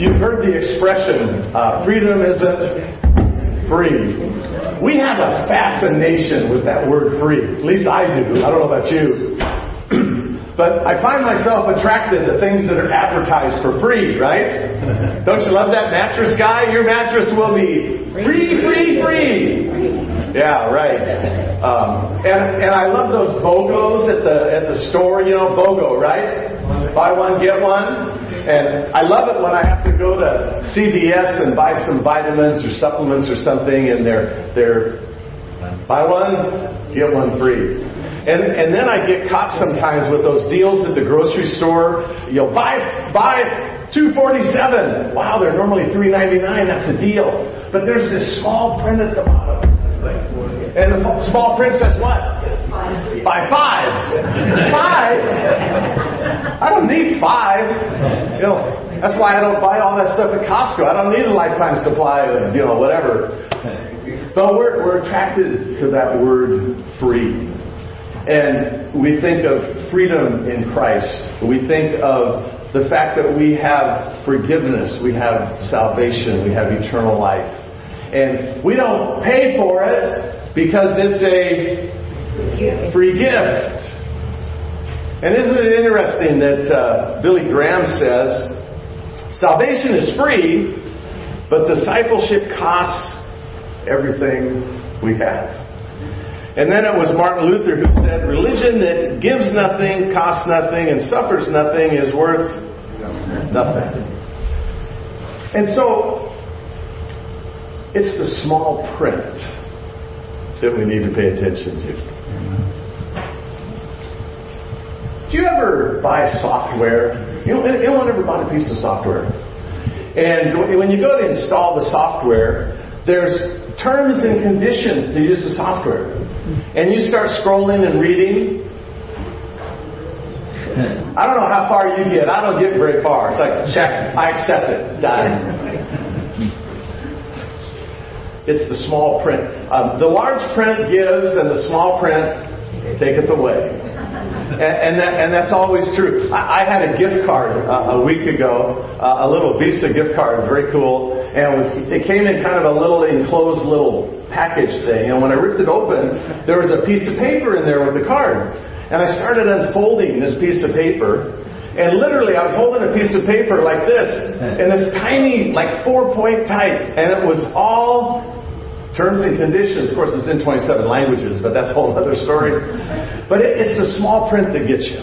You've heard the expression, uh, freedom isn't free. We have a fascination with that word free. At least I do. I don't know about you. but I find myself attracted to things that are advertised for free, right? Don't you love that mattress guy? Your mattress will be free, free, free. Yeah, right. Um, and and I love those BOGOs at the at the store. You know, BOGO, right? Buy one, get one. And I love it when I have to go to CVS and buy some vitamins or supplements or something, and they're they're buy one, get one free. And and then I get caught sometimes with those deals at the grocery store. You know, buy buy two forty seven. Wow, they're normally three ninety nine. That's a deal. But there's this small print at the bottom. And the small print says what? By five. Five? I don't need five. You know, that's why I don't buy all that stuff at Costco. I don't need a lifetime supply of, you know, whatever. But we're, we're attracted to that word free. And we think of freedom in Christ. We think of the fact that we have forgiveness, we have salvation, we have eternal life. And we don't pay for it because it's a free gift. And isn't it interesting that uh, Billy Graham says salvation is free, but discipleship costs everything we have. And then it was Martin Luther who said, religion that gives nothing, costs nothing, and suffers nothing is worth nothing. And so it's the small print that we need to pay attention to. Do you ever buy software? You know, anyone ever bought a piece of software? And when you go to install the software, there's terms and conditions to use the software. And you start scrolling and reading. I don't know how far you get. I don't get very far. It's like, check, I accept it, done. It's the small print. Um, the large print gives, and the small print taketh away. And, and, that, and that's always true. I, I had a gift card uh, a week ago, uh, a little Visa gift card. It's very cool. And it, was, it came in kind of a little enclosed little package thing. And when I ripped it open, there was a piece of paper in there with the card. And I started unfolding this piece of paper. And literally, I was holding a piece of paper like this, in this tiny, like four point type, and it was all terms and conditions. Of course, it's in 27 languages, but that's a whole other story. But it, it's the small print that gets you.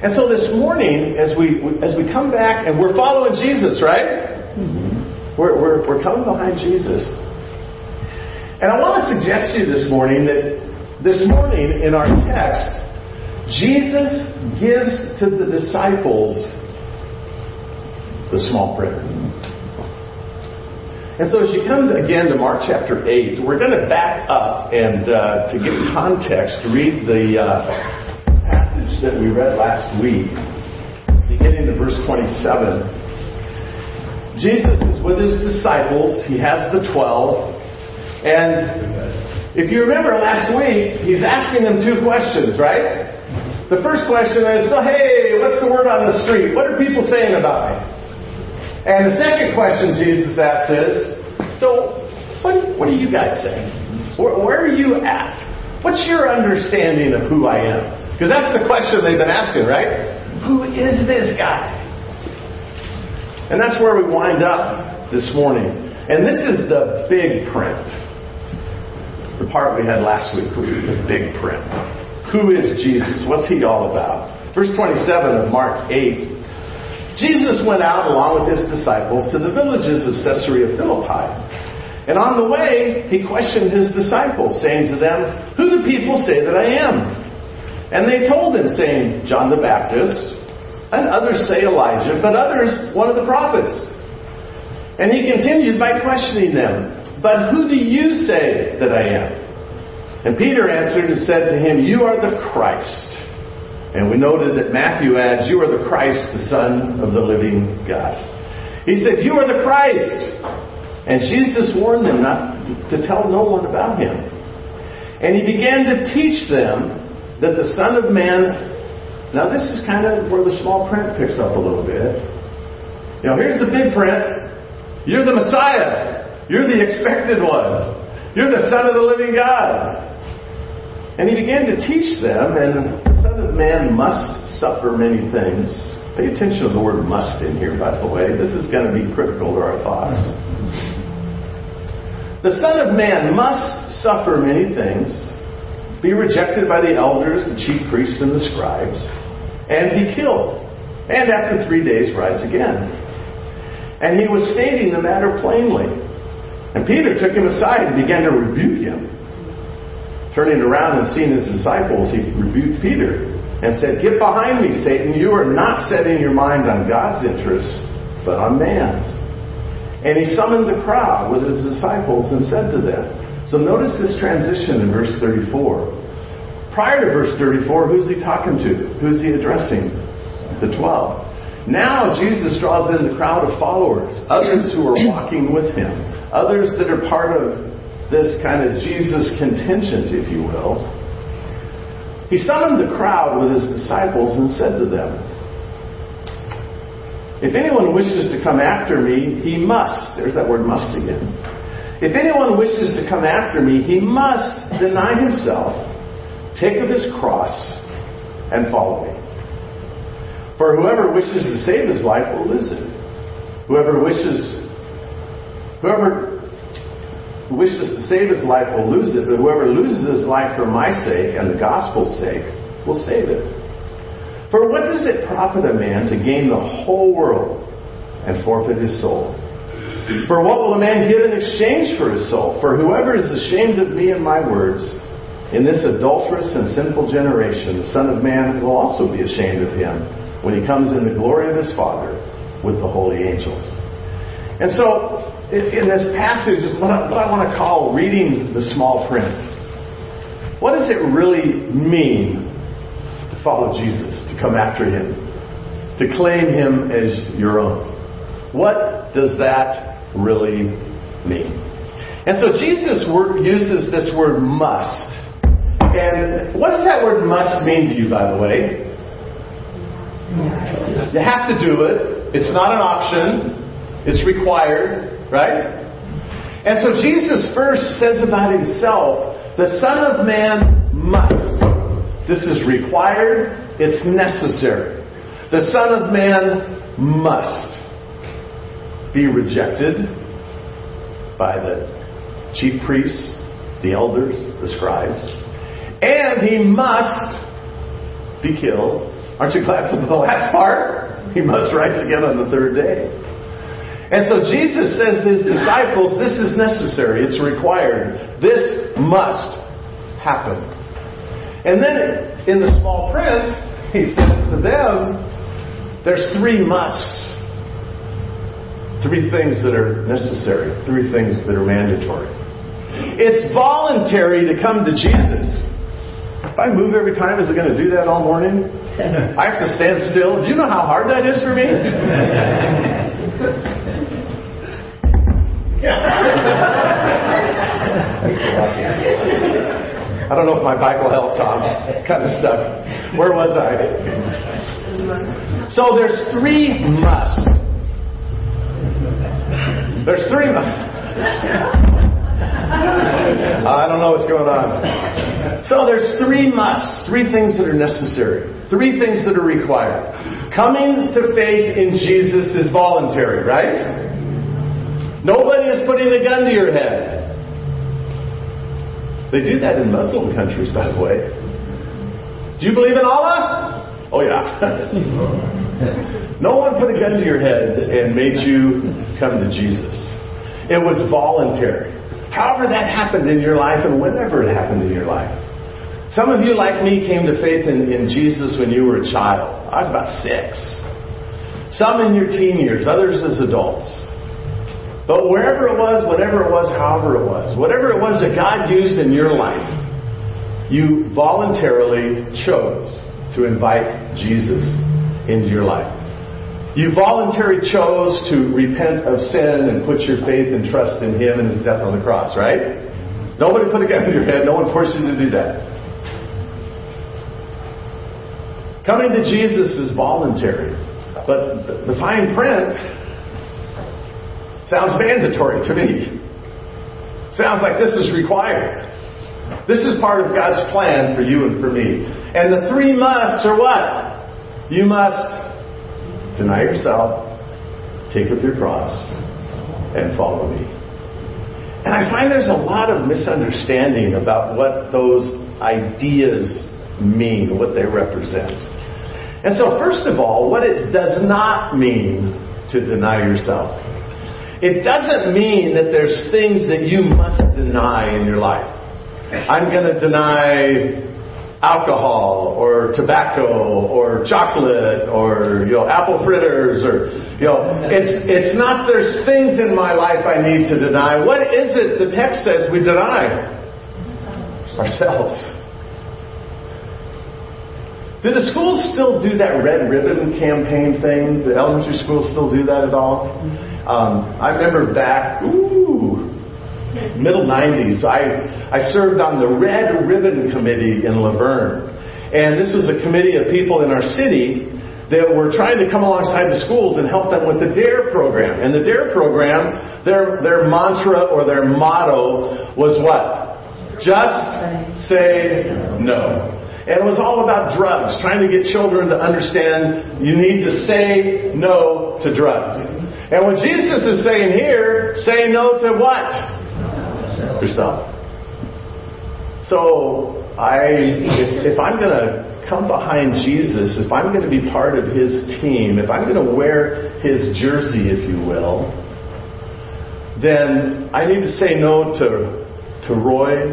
And so this morning, as we as we come back, and we're following Jesus, right? Mm-hmm. We're, we're, we're coming behind Jesus. And I want to suggest to you this morning that this morning in our text, Jesus gives to the disciples the small print. And so, as you come again to Mark chapter 8, we're going to back up and uh, to give context, read the uh, passage that we read last week, beginning to verse 27. Jesus is with his disciples, he has the 12, and if you remember last week, he's asking them two questions, right? The first question is, so hey, what's the word on the street? What are people saying about me? And the second question Jesus asks is, so what, what are you guys saying? Where, where are you at? What's your understanding of who I am? Because that's the question they've been asking, right? Who is this guy? And that's where we wind up this morning. And this is the big print. The part we had last week was the big print. Who is Jesus? What's he all about? Verse 27 of Mark 8. Jesus went out along with his disciples to the villages of Caesarea Philippi. And on the way, he questioned his disciples, saying to them, Who do people say that I am? And they told him, saying, John the Baptist, and others say Elijah, but others one of the prophets. And he continued by questioning them, But who do you say that I am? And Peter answered and said to him, You are the Christ. And we noted that Matthew adds, You are the Christ, the Son of the living God. He said, You are the Christ. And Jesus warned them not to tell no one about him. And he began to teach them that the Son of Man. Now, this is kind of where the small print picks up a little bit. Know, here's the big print. You're the Messiah. You're the expected one. You're the Son of the living God. And he began to teach them, and the Son of Man must suffer many things. Pay attention to the word must in here, by the way. This is going to be critical to our thoughts. The Son of Man must suffer many things, be rejected by the elders, the chief priests, and the scribes, and be killed, and after three days rise again. And he was stating the matter plainly. And Peter took him aside and began to rebuke him. Turning around and seeing his disciples, he rebuked Peter and said, Get behind me, Satan. You are not setting your mind on God's interests, but on man's. And he summoned the crowd with his disciples and said to them, So notice this transition in verse 34. Prior to verse 34, who's he talking to? Who's he addressing? The 12. Now Jesus draws in the crowd of followers, others who are walking with him, others that are part of this kind of Jesus contingent, if you will. He summoned the crowd with his disciples and said to them, If anyone wishes to come after me, he must. There's that word must again. If anyone wishes to come after me, he must deny himself, take up his cross, and follow me. For whoever wishes to save his life will lose it. Whoever wishes, whoever wishes to save his life will lose it, but whoever loses his life for my sake and the gospel's sake will save it. For what does it profit a man to gain the whole world and forfeit his soul? For what will a man give in exchange for his soul? For whoever is ashamed of me and my words, in this adulterous and sinful generation, the Son of Man will also be ashamed of him when he comes in the glory of his Father with the holy angels. And so, in this passage, is what I, what I want to call reading the small print. What does it really mean to follow Jesus, to come after him, to claim him as your own? What does that really mean? And so Jesus uses this word must. And what does that word must mean to you, by the way? You have to do it. It's not an option. It's required, right? And so Jesus first says about himself, the Son of Man must. This is required. It's necessary. The Son of Man must be rejected by the chief priests, the elders, the scribes, and he must be killed Aren't you glad for the last part? He must rise again on the third day. And so Jesus says to his disciples, this is necessary, it's required. This must happen. And then in the small print, he says to them, there's three musts. Three things that are necessary, three things that are mandatory. It's voluntary to come to Jesus. If I move every time, is it going to do that all morning? I have to stand still. Do you know how hard that is for me? I don't know if my bike will help, Tom. Kind of stuck. Where was I? So there's three musts. There's three musts. I don't know what's going on. So there's three musts, three things that are necessary, three things that are required. Coming to faith in Jesus is voluntary, right? Nobody is putting a gun to your head. They do that in Muslim countries, by the way. Do you believe in Allah? Oh, yeah. no one put a gun to your head and made you come to Jesus. It was voluntary. However, that happened in your life and whenever it happened in your life. Some of you, like me, came to faith in, in Jesus when you were a child. I was about six. Some in your teen years, others as adults. But wherever it was, whatever it was, however it was, whatever it was that God used in your life, you voluntarily chose to invite Jesus into your life. You voluntarily chose to repent of sin and put your faith and trust in Him and His death on the cross, right? Nobody put a gun to your head. No one forced you to do that. Coming to Jesus is voluntary. But the fine print Sounds mandatory to me. Sounds like this is required. This is part of God's plan for you and for me. And the three musts are what? You must deny yourself, take up your cross, and follow me. And I find there's a lot of misunderstanding about what those ideas mean, what they represent. And so, first of all, what it does not mean to deny yourself. It doesn't mean that there's things that you must deny in your life. I'm going to deny alcohol or tobacco or chocolate or you know apple fritters or you know it's it's not there's things in my life I need to deny. What is it the text says we deny? Ourselves. Do the schools still do that red ribbon campaign thing? The elementary schools still do that at all? Um, I remember back, ooh, middle 90s, I, I served on the Red Ribbon Committee in La Vergne. And this was a committee of people in our city that were trying to come alongside the schools and help them with the DARE program. And the DARE program, their, their mantra or their motto was what? Just say no. And it was all about drugs, trying to get children to understand you need to say no to drugs. And what Jesus is saying here, say no to what? Yourself. So, I, if, if I'm going to come behind Jesus, if I'm going to be part of his team, if I'm going to wear his jersey, if you will, then I need to say no to, to Roy,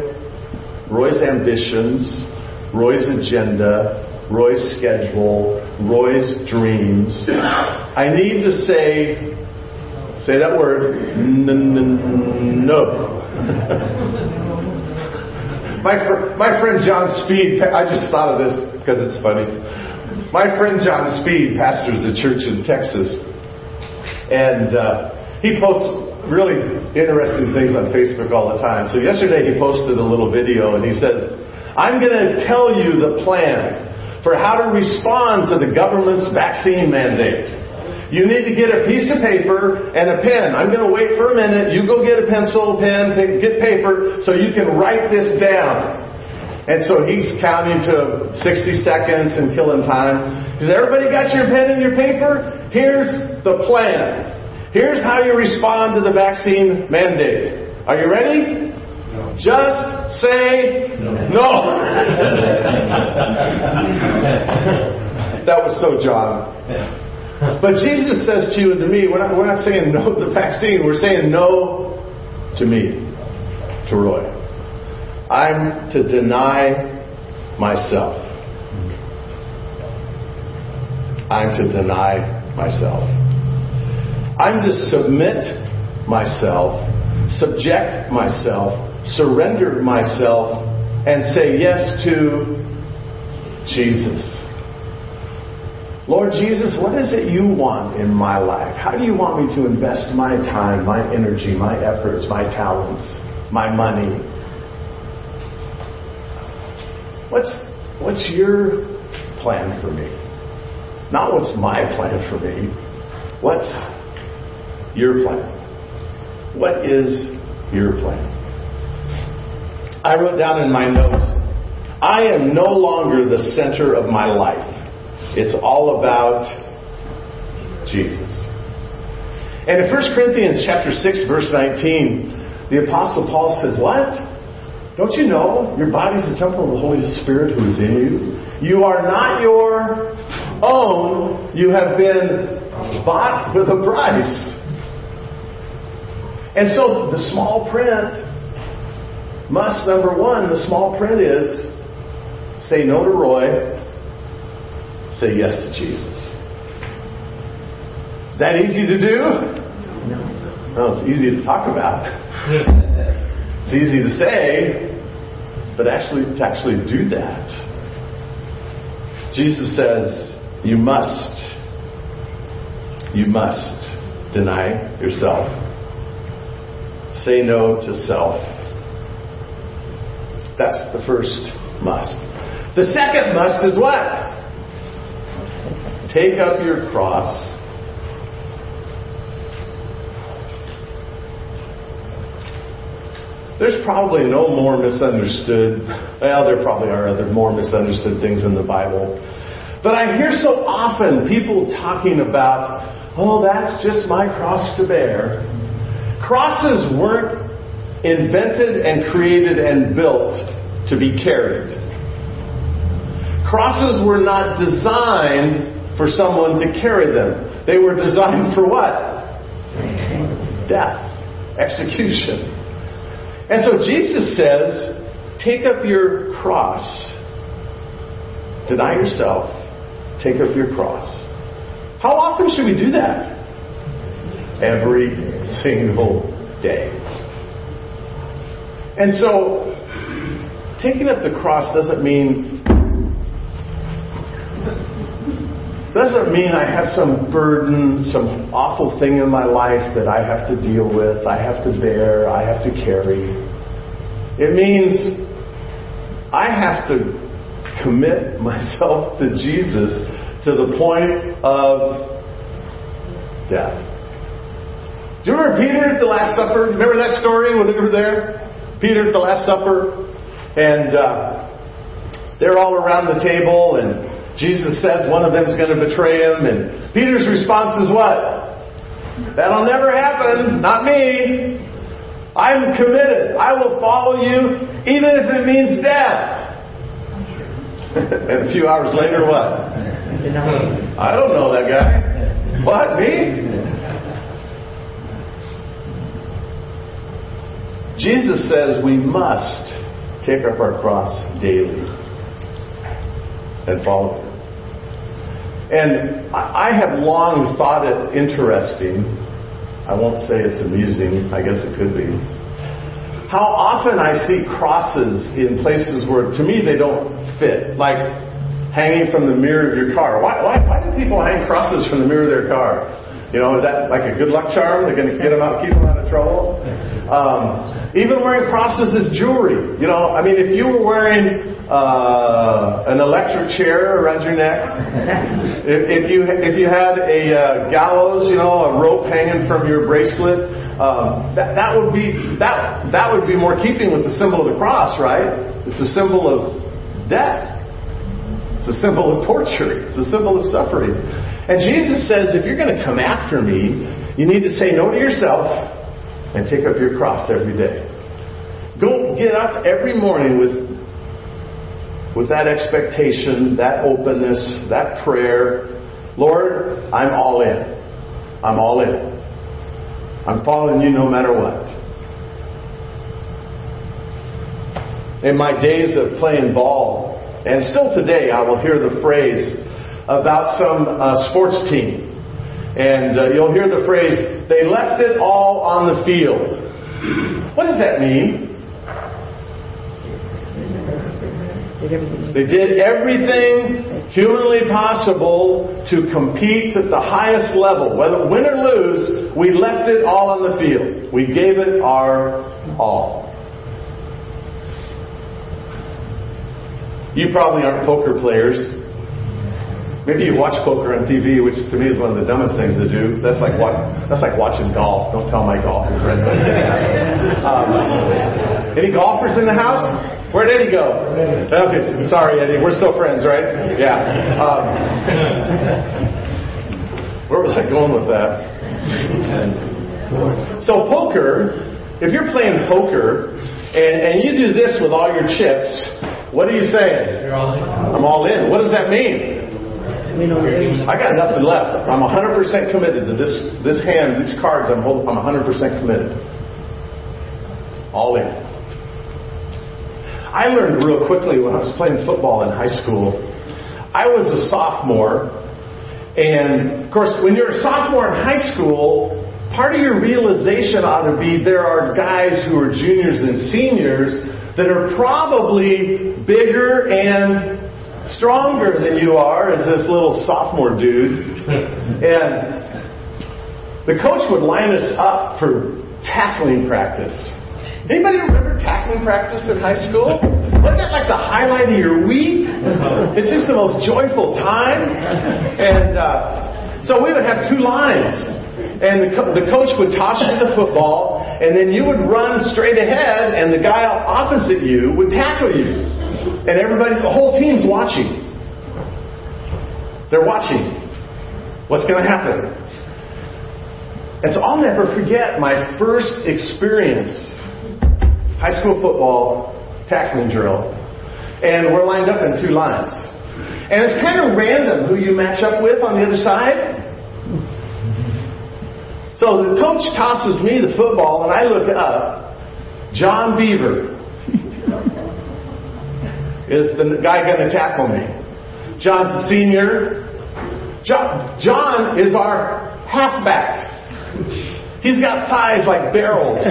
Roy's ambitions, Roy's agenda, Roy's schedule, Roy's dreams. I need to say, say that word, no. my, fr- my friend John Speed, I just thought of this because it's funny. My friend John Speed pastors the church in Texas, and uh, he posts really interesting things on Facebook all the time. So yesterday he posted a little video and he says, I'm going to tell you the plan for how to respond to the government's vaccine mandate. You need to get a piece of paper and a pen. I'm going to wait for a minute. You go get a pencil, pen, get paper so you can write this down. And so he's counting to 60 seconds and killing time. Has everybody got your pen and your paper? Here's the plan. Here's how you respond to the vaccine mandate. Are you ready? Just say no. no. that was so John. But Jesus says to you and to me, we're not, we're not saying no to the vaccine, we're saying no to me, to Roy. I'm to deny myself. I'm to deny myself. I'm to submit myself, subject myself, surrender myself, and say yes to Jesus. Lord Jesus, what is it you want in my life? How do you want me to invest my time, my energy, my efforts, my talents, my money? What's, what's your plan for me? Not what's my plan for me. What's your plan? What is your plan? I wrote down in my notes, I am no longer the center of my life. It's all about Jesus. And in 1 Corinthians chapter 6 verse 19, the apostle Paul says, "What? Don't you know your body is the temple of the Holy Spirit who is in you? You are not your own. You have been bought with a price." And so the small print must number 1, the small print is say no to Roy, say yes to Jesus. Is that easy to do? No, it's easy to talk about. it's easy to say, but actually to actually do that. Jesus says, you must, you must deny yourself. Say no to self. That's the first must. The second must is what? Take up your cross there's probably no more misunderstood, well, there probably are other more misunderstood things in the Bible. But I hear so often people talking about, oh, that's just my cross to bear. Crosses weren't invented and created and built to be carried. Crosses were not designed for someone to carry them. They were designed for what? Death, execution. And so Jesus says, take up your cross. Deny yourself. Take up your cross. How often should we do that? Every single day. And so, taking up the cross doesn't mean doesn't mean I have some burden, some awful thing in my life that I have to deal with, I have to bear, I have to carry. It means I have to commit myself to Jesus to the point of death. Do you remember Peter at the Last Supper? Remember that story when we were there? Peter at the Last Supper? And uh, they're all around the table, and Jesus says one of them is going to betray him, and Peter's response is what? That'll never happen. Not me. I'm committed. I will follow you, even if it means death. and a few hours later, what? I don't know that guy. What? Me? Jesus says we must take up our cross daily and follow him. And I have long thought it interesting. I won't say it's amusing, I guess it could be. How often I see crosses in places where to me they don't fit. Like hanging from the mirror of your car. Why, why, why do people hang crosses from the mirror of their car? You know, is that like a good luck charm? They're going to get them out, keep them out of trouble. Um, even wearing as jewelry. You know, I mean, if you were wearing uh, an electric chair around your neck, if, if you if you had a uh, gallows, you know, a rope hanging from your bracelet, um, that, that would be that that would be more keeping with the symbol of the cross, right? It's a symbol of death. It's a symbol of torture. It's a symbol of suffering. And Jesus says, if you're going to come after me, you need to say no to yourself and take up your cross every day. Go get up every morning with, with that expectation, that openness, that prayer. Lord, I'm all in. I'm all in. I'm following you no matter what. In my days of playing ball, and still today, I will hear the phrase, about some uh, sports team. And uh, you'll hear the phrase, they left it all on the field. What does that mean? They did everything humanly possible to compete at the highest level. Whether win or lose, we left it all on the field. We gave it our all. You probably aren't poker players, Maybe you watch poker on TV, which to me is one of the dumbest things to do. That's like what, that's like watching golf. Don't tell my golfing friends I say that. Um, any golfers in the house? Where'd Eddie go? Okay, sorry Eddie, we're still friends, right? Yeah. Um, where was I going with that? So poker, if you're playing poker and, and you do this with all your chips, what are you saying? All I'm all in. What does that mean? I got nothing left. I'm 100% committed to this, this hand, these cards. I'm, I'm 100% committed. All in. I learned real quickly when I was playing football in high school. I was a sophomore, and of course, when you're a sophomore in high school, part of your realization ought to be there are guys who are juniors and seniors that are probably bigger and stronger than you are as this little sophomore dude. and the coach would line us up for tackling practice. Anybody remember tackling practice in high school? Wasn't that like the highlight of your week? It's just the most joyful time. And uh, so we would have two lines. And the, co- the coach would toss you the football, and then you would run straight ahead, and the guy opposite you would tackle you. And everybody, the whole team's watching. They're watching. What's going to happen? And so I'll never forget my first experience high school football tackling drill. And we're lined up in two lines. And it's kind of random who you match up with on the other side. So the coach tosses me the football, and I look up. John Beaver is the guy going to tackle me. John's a senior. John, John is our halfback. He's got thighs like barrels.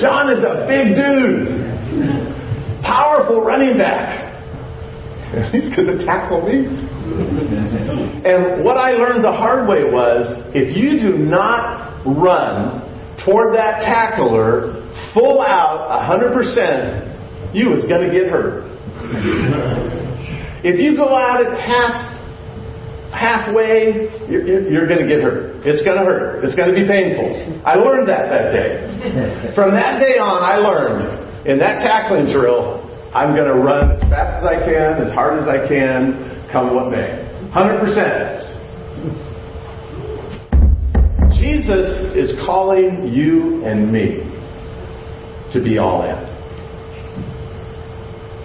John is a big dude. Powerful running back. He's going to tackle me. And what I learned the hard way was if you do not run toward that tackler full out 100%, you is going to get hurt. If you go out at half halfway, you're, you're going to get hurt. It's going to hurt. It's going to be painful. I learned that that day. From that day on, I learned in that tackling drill, I'm going to run as fast as I can, as hard as I can, come what may. 100%. Jesus is calling you and me to be all in,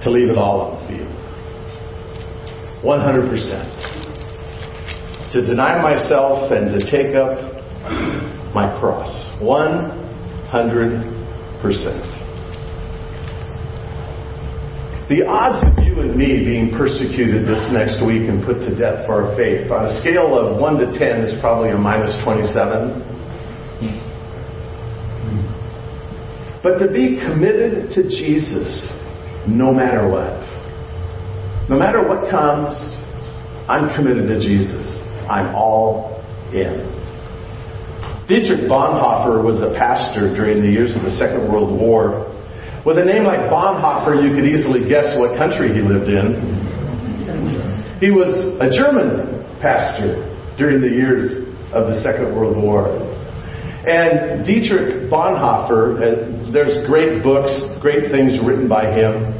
to leave it all on the field. 100% to deny myself and to take up my cross. 100%. The odds of you and me being persecuted this next week and put to death for our faith, on a scale of 1 to 10, is probably a minus 27. But to be committed to Jesus no matter what, no matter what comes, I'm committed to Jesus. I'm all in. Dietrich Bonhoeffer was a pastor during the years of the Second World War. With a name like Bonhoeffer, you could easily guess what country he lived in. He was a German pastor during the years of the Second World War. And Dietrich Bonhoeffer, uh, there's great books, great things written by him.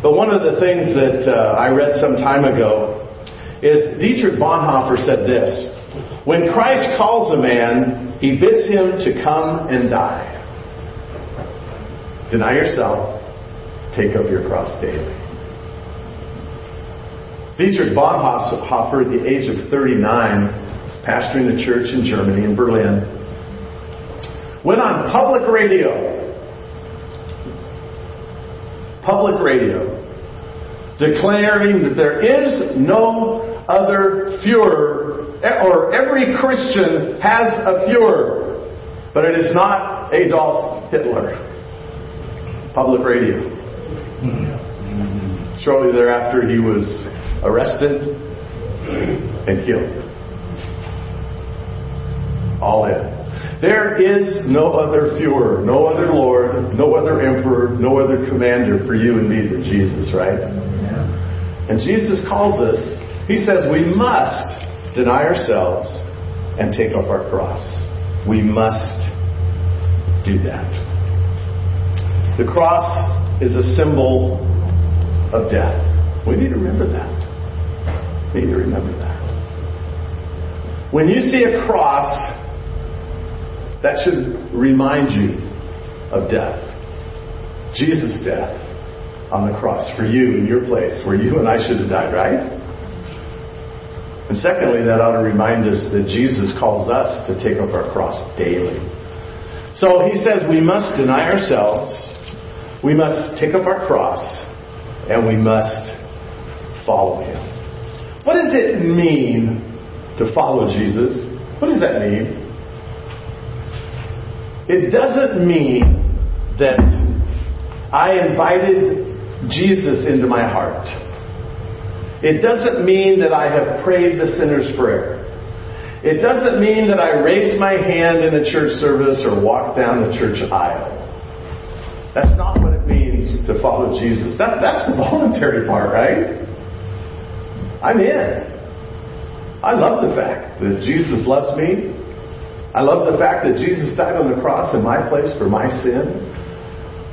But one of the things that uh, I read some time ago is Dietrich Bonhoeffer said this When Christ calls a man, he bids him to come and die. Deny yourself, take up your cross daily. Dietrich Bonhoeffer, at the age of 39, pastoring the church in Germany, in Berlin, went on public radio. Public radio. Declaring that there is no other Fuhrer, or every Christian has a Fuhrer, but it is not Adolf Hitler. Public radio. Shortly thereafter, he was arrested and killed. All in. There is no other Fuhrer, no other Lord, no other Emperor, no other commander for you and me than Jesus, right? And Jesus calls us he says we must deny ourselves and take up our cross. We must do that. The cross is a symbol of death. We need to remember that. We need to remember that. When you see a cross, that should remind you of death. Jesus' death on the cross for you in your place where you and I should have died, right? And secondly, that ought to remind us that Jesus calls us to take up our cross daily. So he says we must deny ourselves, we must take up our cross, and we must follow him. What does it mean to follow Jesus? What does that mean? It doesn't mean that I invited Jesus into my heart. It doesn't mean that I have prayed the sinner's prayer. It doesn't mean that I raised my hand in a church service or walked down the church aisle. That's not what it means to follow Jesus. That, that's the voluntary part, right? I'm in. I love the fact that Jesus loves me I love the fact that Jesus died on the cross in my place for my sin.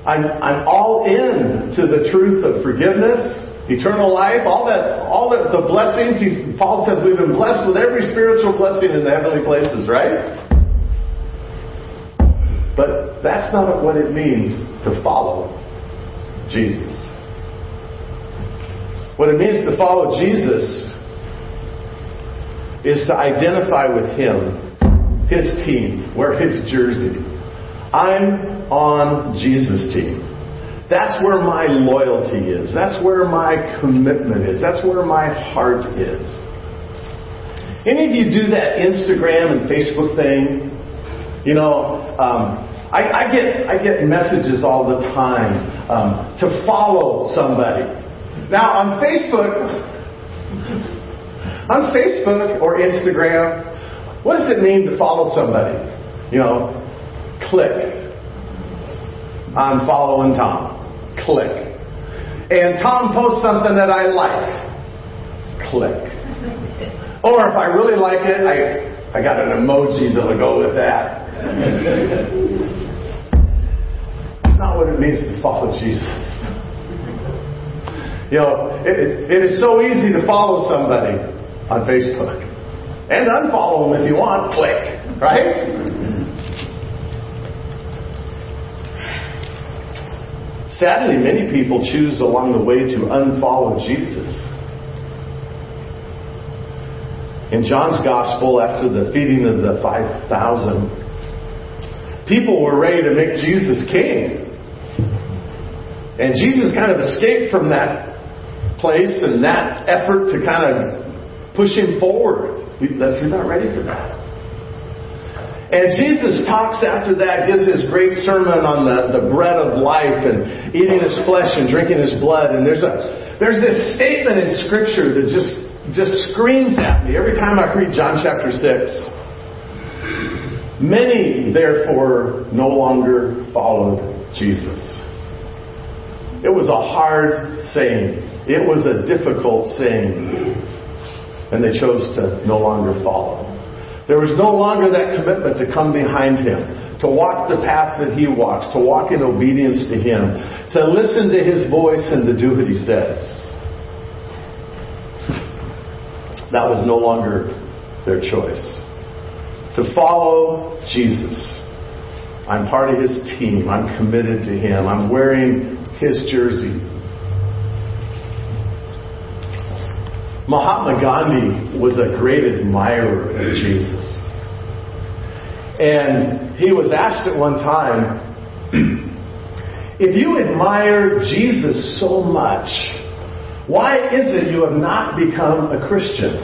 I'm, I'm all in to the truth of forgiveness, eternal life, all that, all that, the blessings. He's, Paul says we've been blessed with every spiritual blessing in the heavenly places, right? But that's not what it means to follow Jesus. What it means to follow Jesus is to identify with Him, His team, wear His jersey. I'm on Jesus' team. That's where my loyalty is. That's where my commitment is. That's where my heart is. Any of you do that Instagram and Facebook thing? You know, um, I, I, get I get messages all the time um, to follow somebody. Now on Facebook, on Facebook or Instagram, what does it mean to follow somebody? You know, click. I'm following Tom. Click. And Tom posts something that I like. Click. Or if I really like it, I, I got an emoji that'll go with that. it's not what it means to follow Jesus. You know, it, it is so easy to follow somebody on Facebook. And unfollow them if you want. Click. Right? Sadly, many people choose along the way to unfollow Jesus. In John's Gospel, after the feeding of the 5,000, people were ready to make Jesus king. And Jesus kind of escaped from that place and that effort to kind of push him forward. He's not ready for that. And Jesus talks after that, gives his great sermon on the, the bread of life and eating his flesh and drinking his blood. And there's a there's this statement in Scripture that just just screams at me every time I read John chapter six. Many, therefore, no longer followed Jesus. It was a hard saying. It was a difficult saying. And they chose to no longer follow. There was no longer that commitment to come behind him, to walk the path that he walks, to walk in obedience to him, to listen to his voice and to do what he says. That was no longer their choice. To follow Jesus. I'm part of his team. I'm committed to him. I'm wearing his jersey. Mahatma Gandhi was a great admirer of Jesus. And he was asked at one time, if you admire Jesus so much, why is it you have not become a Christian?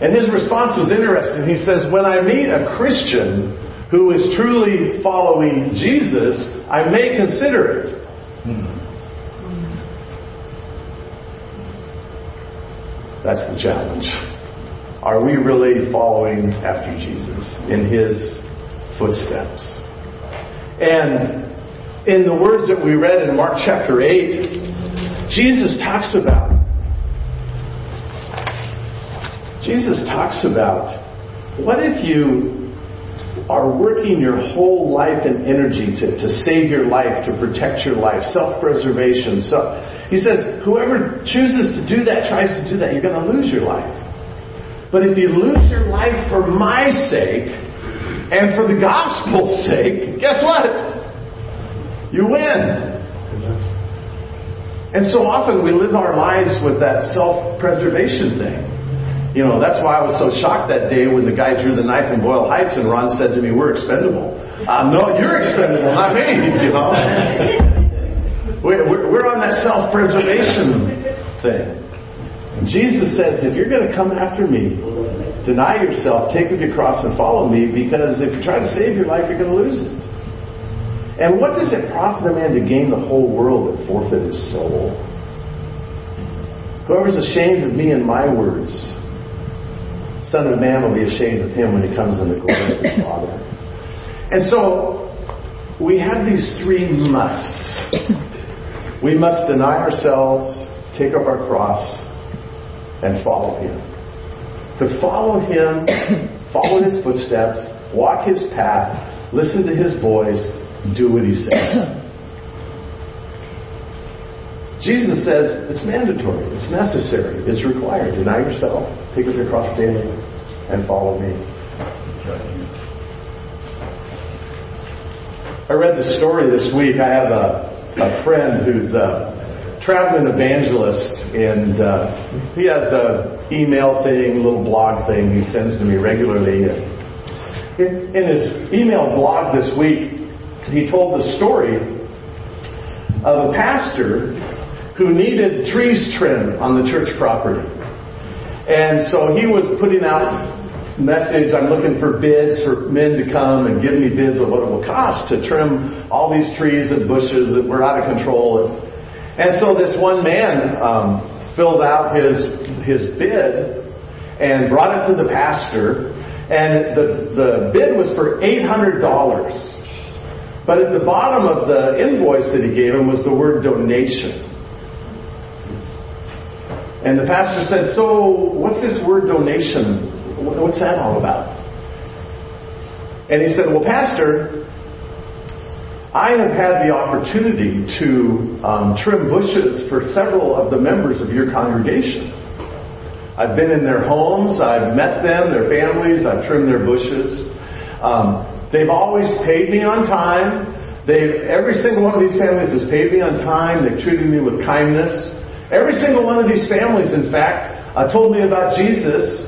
And his response was interesting. He says, When I meet a Christian who is truly following Jesus, I may consider it. That's the challenge. Are we really following after Jesus in his footsteps? And in the words that we read in Mark chapter 8, Jesus talks about Jesus talks about what if you are working your whole life and energy to, to save your life, to protect your life, self preservation, so he says, whoever chooses to do that, tries to do that, you're going to lose your life. But if you lose your life for my sake and for the gospel's sake, guess what? You win. And so often we live our lives with that self preservation thing. You know, that's why I was so shocked that day when the guy drew the knife in Boyle Heights and Ron said to me, We're expendable. Um, no, you're expendable, not me, you know. We're, on that self preservation thing. Jesus says, if you're going to come after me, deny yourself, take up your cross, and follow me, because if you try to save your life, you're going to lose it. And what does it profit a man to gain the whole world and forfeit his soul? Whoever's ashamed of me and my words, Son of Man will be ashamed of him when he comes in the glory of his Father. And so, we have these three musts we must deny ourselves, take up our cross, and follow Him. To follow Him follow his footsteps, walk his path, listen to his voice, do what he says. Jesus says it's mandatory, it's necessary, it's required. Deny yourself, pick up your cross daily, and follow me. I read the story this week. I have a, a friend who's a traveling evangelist, and uh, he has a email thing, little blog thing he sends to me regularly. In, in his email blog this week, he told the story of a pastor who needed trees trimmed on the church property. And so he was putting out message, I'm looking for bids for men to come and give me bids of what it will cost to trim all these trees and bushes that were out of control. And so this one man um, filled out his his bid and brought it to the pastor, and the the bid was for eight hundred dollars. But at the bottom of the invoice that he gave him was the word donation. And the pastor said, So, what's this word donation? What's that all about? And he said, Well, Pastor, I have had the opportunity to um, trim bushes for several of the members of your congregation. I've been in their homes, I've met them, their families, I've trimmed their bushes. Um, they've always paid me on time. They've, every single one of these families has paid me on time. They've treated me with kindness. Every single one of these families, in fact, uh, told me about Jesus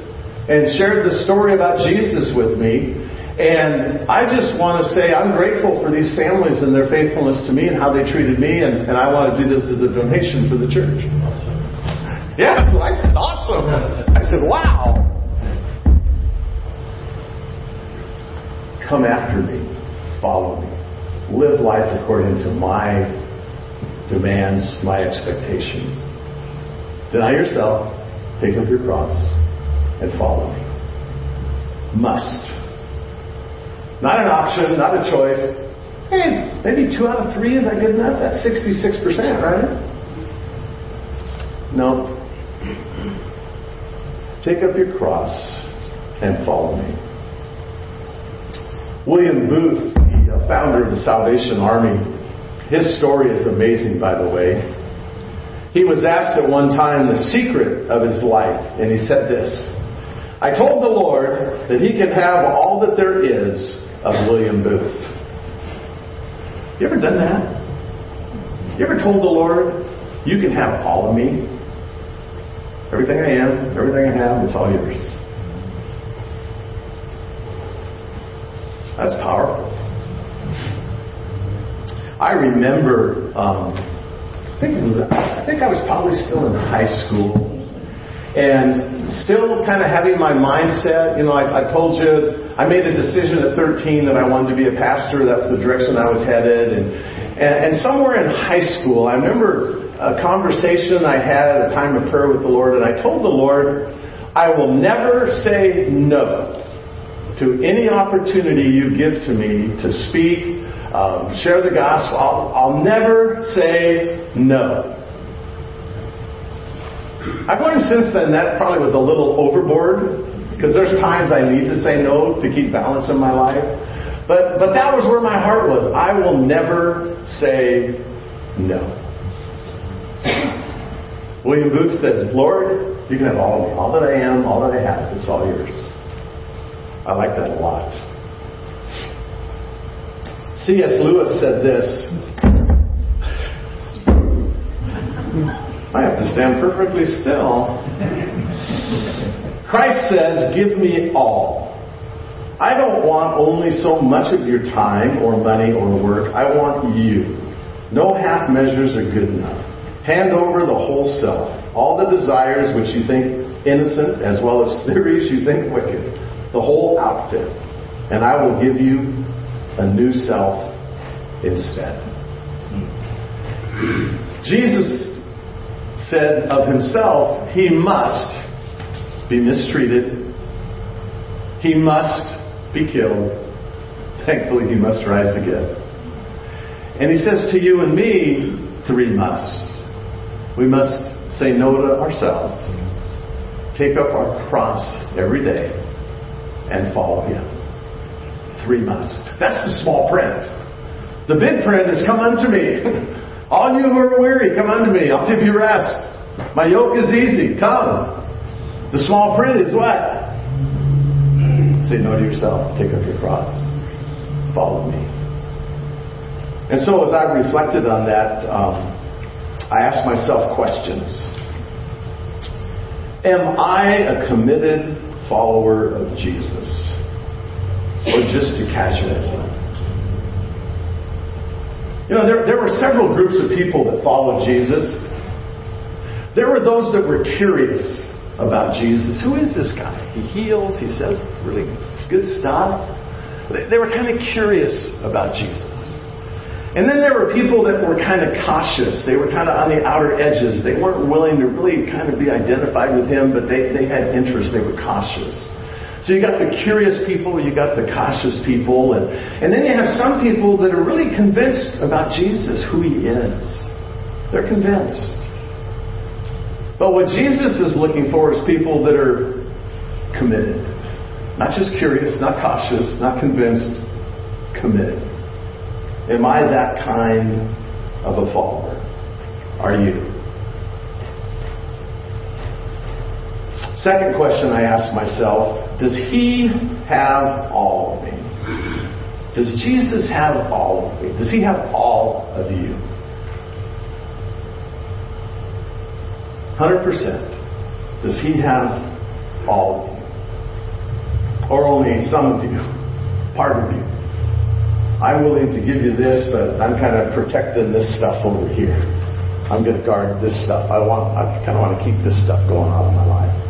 and shared the story about Jesus with me. And I just want to say I'm grateful for these families and their faithfulness to me and how they treated me, and, and I want to do this as a donation for the church. Yeah, so I said, awesome. I said, wow. Come after me, follow me, live life according to my demands, my expectations. Deny yourself, take up your cross, and follow me. Must. Not an option, not a choice. Hey, maybe two out of three, is that good enough? That's 66%, right? No. Take up your cross and follow me. William Booth, the founder of the Salvation Army, his story is amazing, by the way. He was asked at one time the secret of his life, and he said this I told the Lord that he could have all that there is of William Booth. You ever done that? You ever told the Lord, you can have all of me? Everything I am, everything I have, it's all yours. That's powerful. I remember um, I think it was, I think I was probably still in high school and still kind of having my mindset. You know, I, I told you I made a decision at 13 that I wanted to be a pastor. That's the direction I was headed. And, and, and somewhere in high school, I remember a conversation I had at a time of prayer with the Lord, and I told the Lord, I will never say no to any opportunity you give to me to speak um, share the gospel. I'll, I'll never say no. I've learned since then that probably was a little overboard because there's times I need to say no to keep balance in my life. But, but that was where my heart was. I will never say no. William Booth says, Lord, you can have all of me. All that I am, all that I have, it's all yours. I like that a lot. C.S. Lewis said this I have to stand perfectly still. Christ says, Give me all. I don't want only so much of your time or money or work. I want you. No half measures are good enough. Hand over the whole self, all the desires which you think innocent as well as theories you think wicked, the whole outfit, and I will give you a new self instead. Jesus said of himself, he must be mistreated, he must be killed, thankfully, he must rise again. And he says to you and me, three musts. We must say no to ourselves, take up our cross every day, and follow him. Three must. That's the small print. The big print is come unto me. All you who are weary, come unto me. I'll give you rest. My yoke is easy. Come. The small print is what? Say no to yourself. Take up your cross. Follow me. And so as I reflected on that, um, I asked myself questions. Am I a committed follower of Jesus? Or just a casual one? You know, there, there were several groups of people that followed Jesus. There were those that were curious about Jesus. Who is this guy? He heals, he says really good stuff. They were kind of curious about Jesus. And then there were people that were kind of cautious. They were kind of on the outer edges. They weren't willing to really kind of be identified with him, but they, they had interest. They were cautious. So you got the curious people, you got the cautious people, and, and then you have some people that are really convinced about Jesus, who he is. They're convinced. But what Jesus is looking for is people that are committed. Not just curious, not cautious, not convinced, committed. Am I that kind of a follower? Are you? Second question I ask myself Does he have all of me? Does Jesus have all of me? Does he have all of you? 100%. Does he have all of you? Or only some of you? Part of you? I'm willing to give you this, but I'm kind of protecting this stuff over here. I'm going to guard this stuff. I want, I kind of want to keep this stuff going on in my life.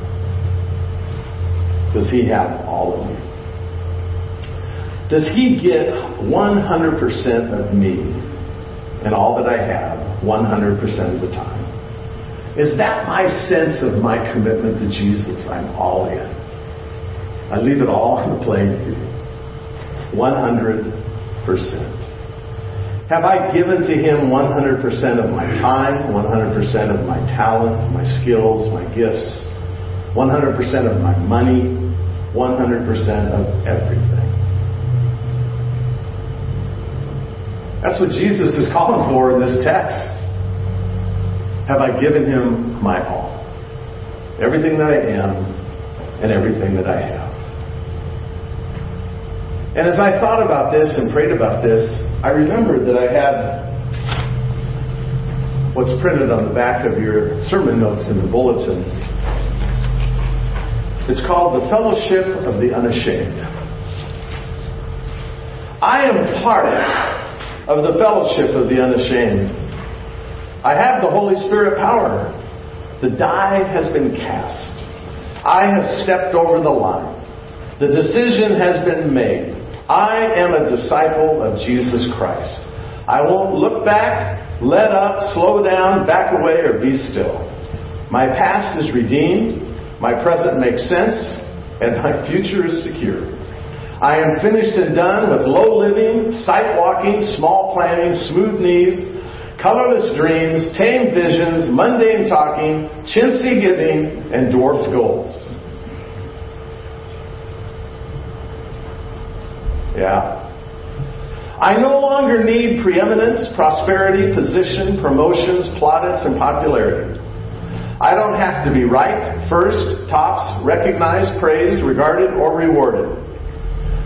Does he have all of me? Does he get 100% of me and all that I have 100% of the time? Is that my sense of my commitment to Jesus? I'm all in. I leave it all on the playing field. 100%. have I given to Him 100% of my time, 100% of my talent, my skills, my gifts, 100% of my money, 100% of everything? That's what Jesus is calling for in this text. Have I given Him my all? Everything that I am and everything that I have. And as I thought about this and prayed about this, I remembered that I had what's printed on the back of your sermon notes in the bulletin. It's called the Fellowship of the Unashamed. I am part of the Fellowship of the Unashamed. I have the Holy Spirit power. The die has been cast. I have stepped over the line. The decision has been made. I am a disciple of Jesus Christ. I won't look back, let up, slow down, back away, or be still. My past is redeemed, my present makes sense, and my future is secure. I am finished and done with low living, sight walking, small planning, smooth knees, colorless dreams, tame visions, mundane talking, chintzy giving, and dwarfed goals. Yeah. I no longer need preeminence, prosperity, position, promotions, plaudits, and popularity. I don't have to be right, first, tops, recognized, praised, regarded, or rewarded.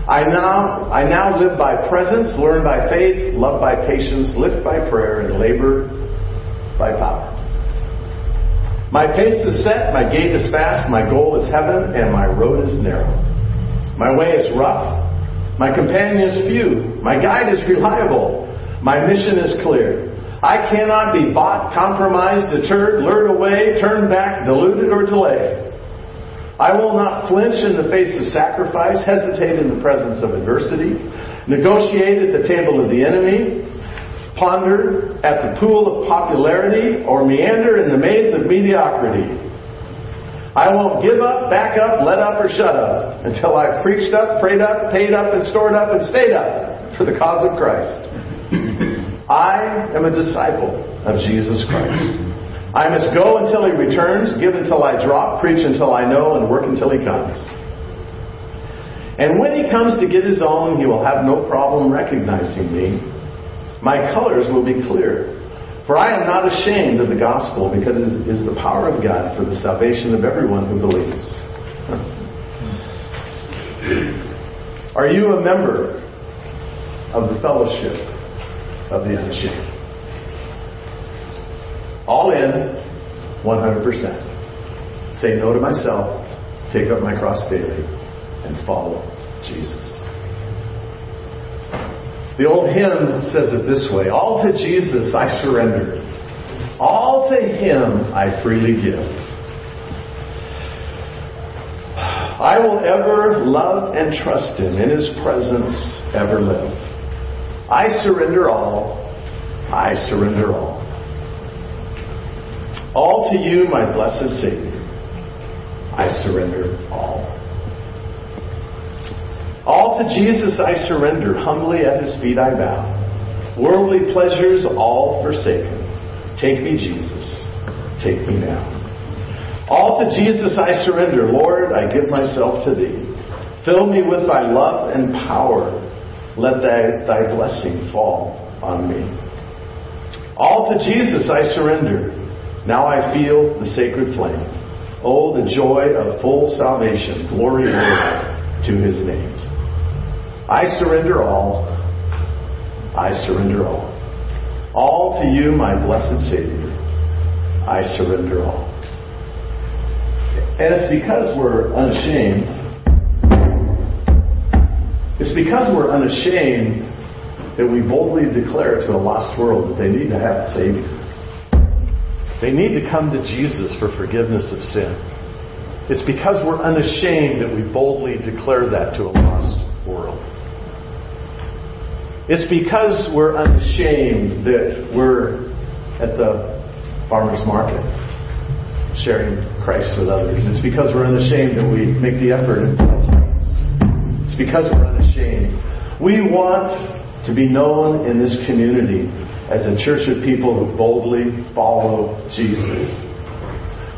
I now, I now live by presence, learn by faith, love by patience, live by prayer, and labor by power. My pace is set, my gait is fast, my goal is heaven, and my road is narrow. My way is rough, my companion is few. My guide is reliable. My mission is clear. I cannot be bought, compromised, deterred, lured away, turned back, deluded, or delayed. I will not flinch in the face of sacrifice, hesitate in the presence of adversity, negotiate at the table of the enemy, ponder at the pool of popularity, or meander in the maze of mediocrity. I won't give up, back up, let up, or shut up until I've preached up, prayed up, paid up, and stored up, and stayed up for the cause of Christ. I am a disciple of Jesus Christ. I must go until he returns, give until I drop, preach until I know, and work until he comes. And when he comes to get his own, he will have no problem recognizing me. My colors will be clear. For I am not ashamed of the gospel because it is the power of God for the salvation of everyone who believes. Are you a member of the fellowship of the unashamed? All in, 100%. Say no to myself, take up my cross daily, and follow Jesus. The old hymn says it this way All to Jesus I surrender, all to Him I freely give. I will ever love and trust Him, in His presence ever live. I surrender all, I surrender all. All to you, my blessed Savior, I surrender all. All to Jesus I surrender, humbly at his feet I bow. Worldly pleasures all forsaken. Take me, Jesus, take me now. All to Jesus I surrender, Lord, I give myself to thee. Fill me with thy love and power. Let thy, thy blessing fall on me. All to Jesus I surrender. Now I feel the sacred flame. Oh, the joy of full salvation. Glory, to his name. I surrender all. I surrender all. All to you, my blessed Savior. I surrender all. And it's because we're unashamed. It's because we're unashamed that we boldly declare to a lost world that they need to have a Savior. They need to come to Jesus for forgiveness of sin. It's because we're unashamed that we boldly declare that to a lost world. It's because we're unashamed that we're at the farmer's market sharing Christ with others. It's because we're unashamed that we make the effort and It's because we're unashamed. We want to be known in this community as a church of people who boldly follow Jesus.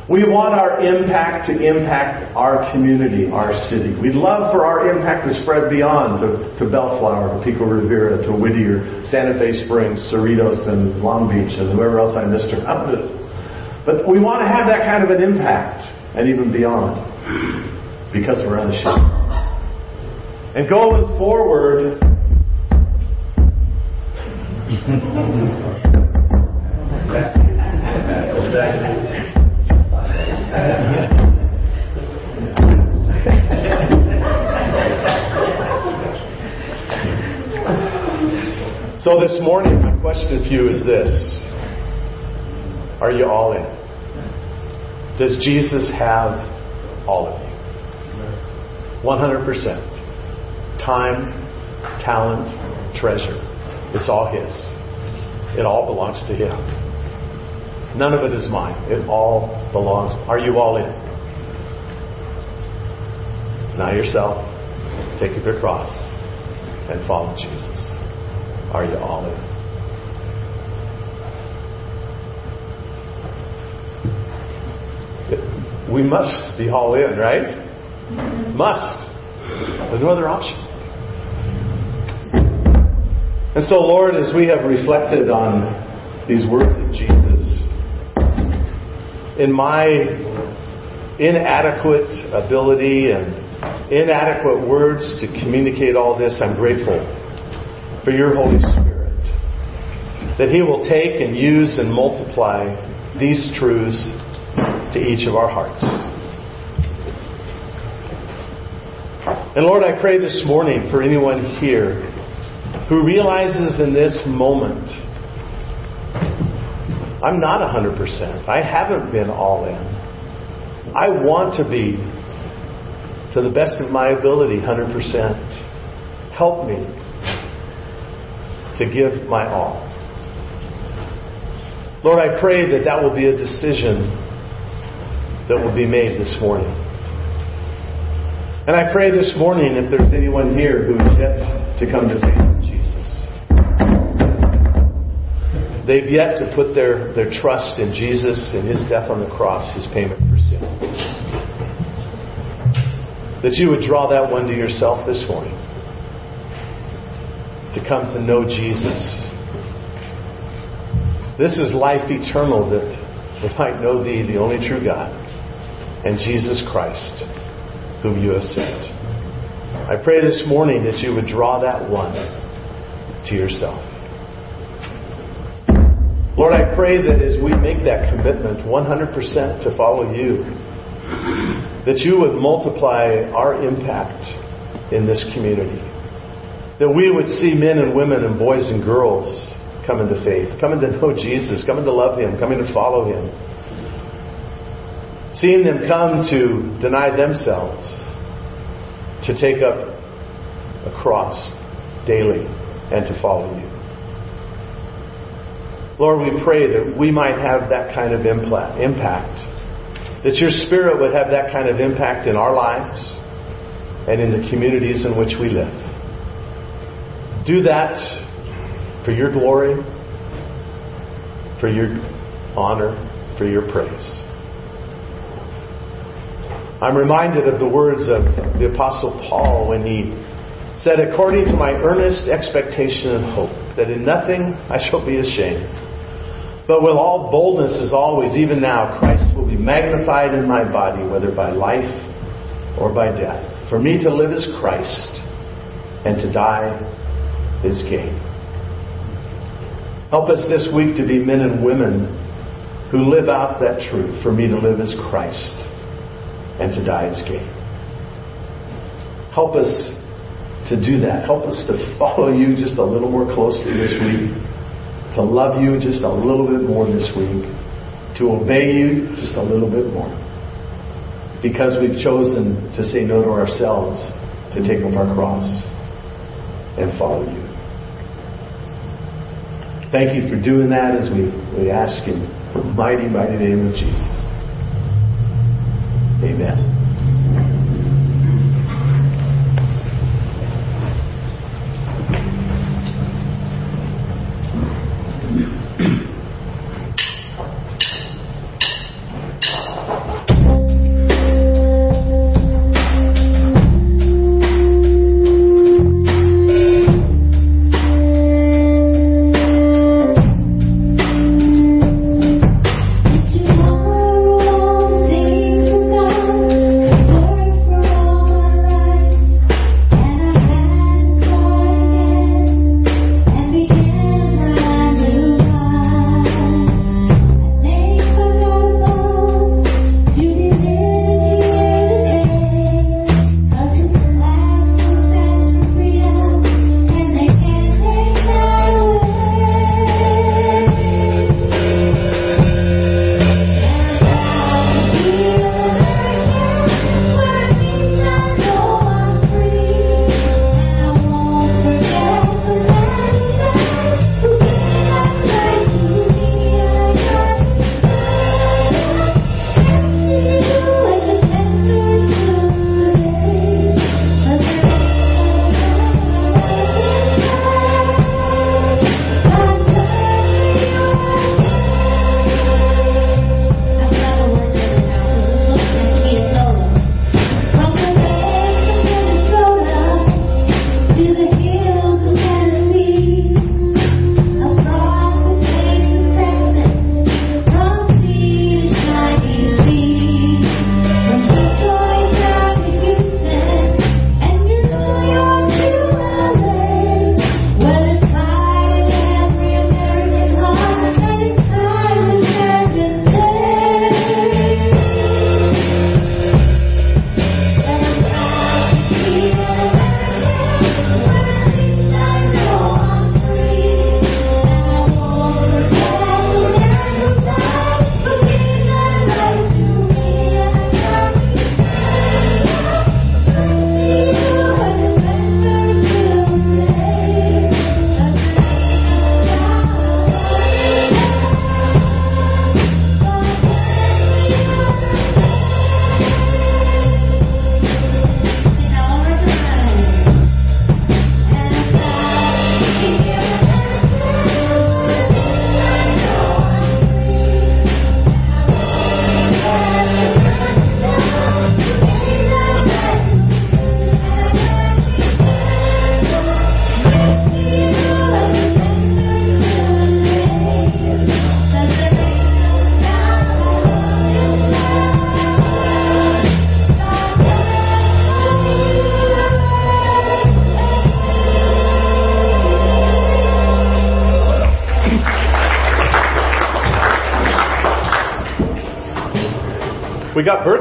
We want our impact to impact our community, our city. We'd love for our impact to spread beyond to, to Bellflower, to Pico Rivera, to Whittier, Santa Fe Springs, Cerritos, and Long Beach, and whoever else I missed around. But we want to have that kind of an impact, and even beyond, because we're unashamed. And going forward, so this morning, my question to you is this Are you all in? Does Jesus have all of you? 100%. Time, talent, treasure. It's all His. It all belongs to Him. None of it is mine. It all belongs. Are you all in? Deny yourself, take up your cross, and follow Jesus. Are you all in? We must be all in, right? Must. There's no other option. And so, Lord, as we have reflected on these words of Jesus, in my inadequate ability and inadequate words to communicate all this, I'm grateful for your Holy Spirit. That He will take and use and multiply these truths to each of our hearts. And Lord, I pray this morning for anyone here who realizes in this moment, I'm not 100%. I haven't been all in. I want to be, to the best of my ability, 100%. Help me to give my all. Lord, I pray that that will be a decision that will be made this morning. And I pray this morning if there's anyone here who is yet to come to faith They've yet to put their, their trust in Jesus and His death on the cross, His payment for sin. that you would draw that one to yourself this morning to come to know Jesus. This is life eternal that we might know Thee, the only true God, and Jesus Christ, whom you have sent. I pray this morning that you would draw that one to yourself. Lord, I pray that as we make that commitment 100% to follow you, that you would multiply our impact in this community. That we would see men and women and boys and girls coming to faith, coming to know Jesus, coming to love Him, coming to follow Him. Seeing them come to deny themselves, to take up a cross daily, and to follow you. Lord, we pray that we might have that kind of impact, that your Spirit would have that kind of impact in our lives and in the communities in which we live. Do that for your glory, for your honor, for your praise. I'm reminded of the words of the Apostle Paul when he said, According to my earnest expectation and hope, that in nothing I shall be ashamed but with all boldness as always, even now, Christ will be magnified in my body, whether by life or by death. For me to live is Christ, and to die is gain. Help us this week to be men and women who live out that truth. For me to live is Christ, and to die is gain. Help us to do that. Help us to follow you just a little more closely this week to love you just a little bit more this week, to obey you just a little bit more. Because we've chosen to say no to ourselves, to take up our cross and follow you. Thank you for doing that as we, we ask in the mighty, mighty name of Jesus. Amen.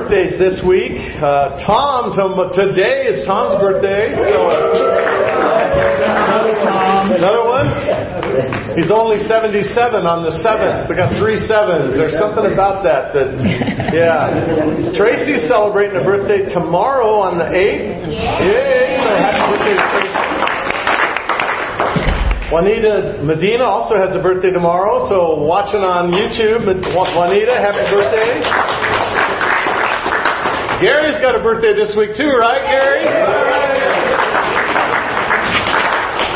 Birthdays this week. Uh, Tom, today is Tom's birthday. So, uh, another one. He's only 77 on the 7th. We got three sevens. There's something about that that, yeah. Tracy's celebrating a birthday tomorrow on the 8th. Yay! So happy birthday Tracy. Juanita Medina also has a birthday tomorrow, so watching on YouTube, Juanita, happy birthday. Gary's got a birthday this week too, right, Gary?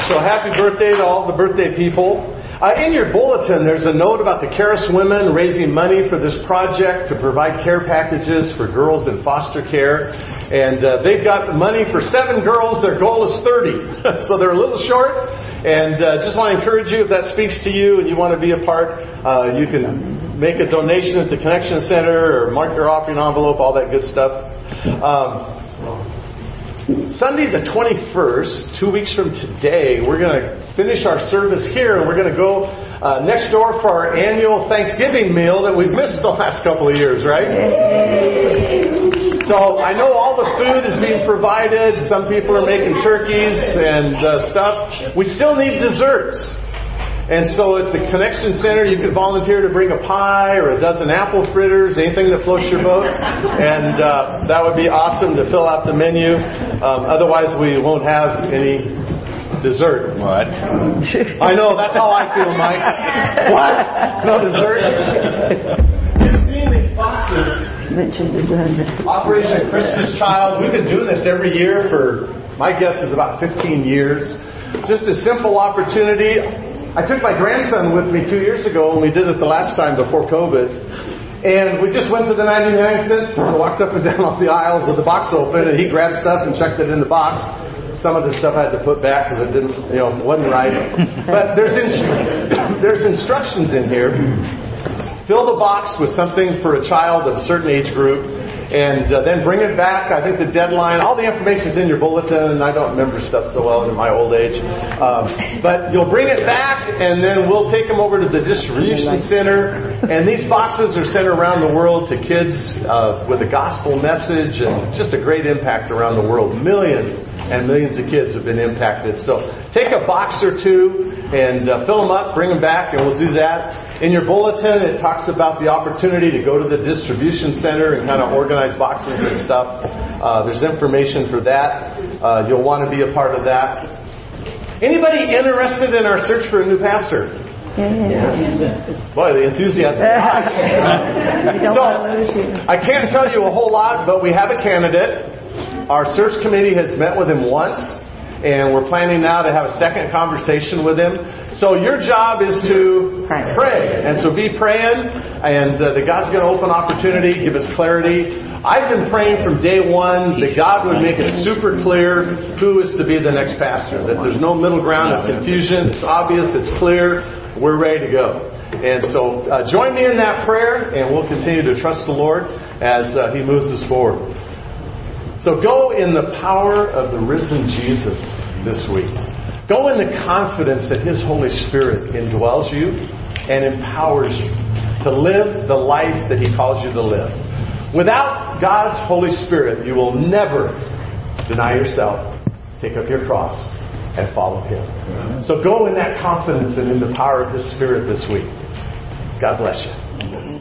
So happy birthday to all the birthday people. Uh, in your bulletin, there's a note about the Charis women raising money for this project to provide care packages for girls in foster care. And uh, they've got money for seven girls. Their goal is 30. so they're a little short. And uh, just want to encourage you, if that speaks to you and you want to be a part, uh, you can make a donation at the Connection Center or mark your offering envelope, all that good stuff. Um, Sunday the 21st, two weeks from today, we're going to finish our service here and we're going to go uh, next door for our annual Thanksgiving meal that we've missed the last couple of years, right? So I know all the food is being provided. Some people are making turkeys and uh, stuff. We still need desserts. And so at the Connection Center, you could volunteer to bring a pie or a dozen apple fritters, anything that floats your boat. And uh, that would be awesome to fill out the menu. Um, otherwise, we won't have any dessert. What? I know, that's how I feel, Mike. what? No dessert? You've seen these boxes. Operation Christmas Child. We've been doing this every year for, my guess is about 15 years. Just a simple opportunity I took my grandson with me two years ago, and we did it the last time before COVID. And we just went to the 99 cent store, walked up and down off the aisles with the box open, and he grabbed stuff and checked it in the box. Some of the stuff I had to put back because it didn't, you know, wasn't right. But there's instru- there's instructions in here. Fill the box with something for a child of a certain age group and uh, then bring it back. I think the deadline, all the information is in your bulletin, and I don't remember stuff so well in my old age. Um, but you'll bring it back, and then we'll take them over to the distribution center. And these boxes are sent around the world to kids uh, with a gospel message and just a great impact around the world. Millions and millions of kids have been impacted. So take a box or two and uh, fill them up, bring them back, and we'll do that. In your bulletin, it talks about the opportunity to go to the distribution center and kind of organize boxes and stuff. Uh, there's information for that. Uh, you'll want to be a part of that. Anybody interested in our search for a new pastor? Yeah. Boy, the enthusiasm. so, I can't tell you a whole lot, but we have a candidate. Our search committee has met with him once, and we're planning now to have a second conversation with him. So your job is to pray. pray. And so be praying, and uh, that God's going to open opportunity, give us clarity. I've been praying from day one that God would make it super clear who is to be the next pastor, that there's no middle ground of confusion. It's obvious, it's clear, we're ready to go. And so uh, join me in that prayer, and we'll continue to trust the Lord as uh, He moves us forward. So go in the power of the risen Jesus this week. Go in the confidence that His Holy Spirit indwells you and empowers you to live the life that He calls you to live. Without God's Holy Spirit, you will never deny yourself, take up your cross, and follow Him. So go in that confidence and in the power of His Spirit this week. God bless you.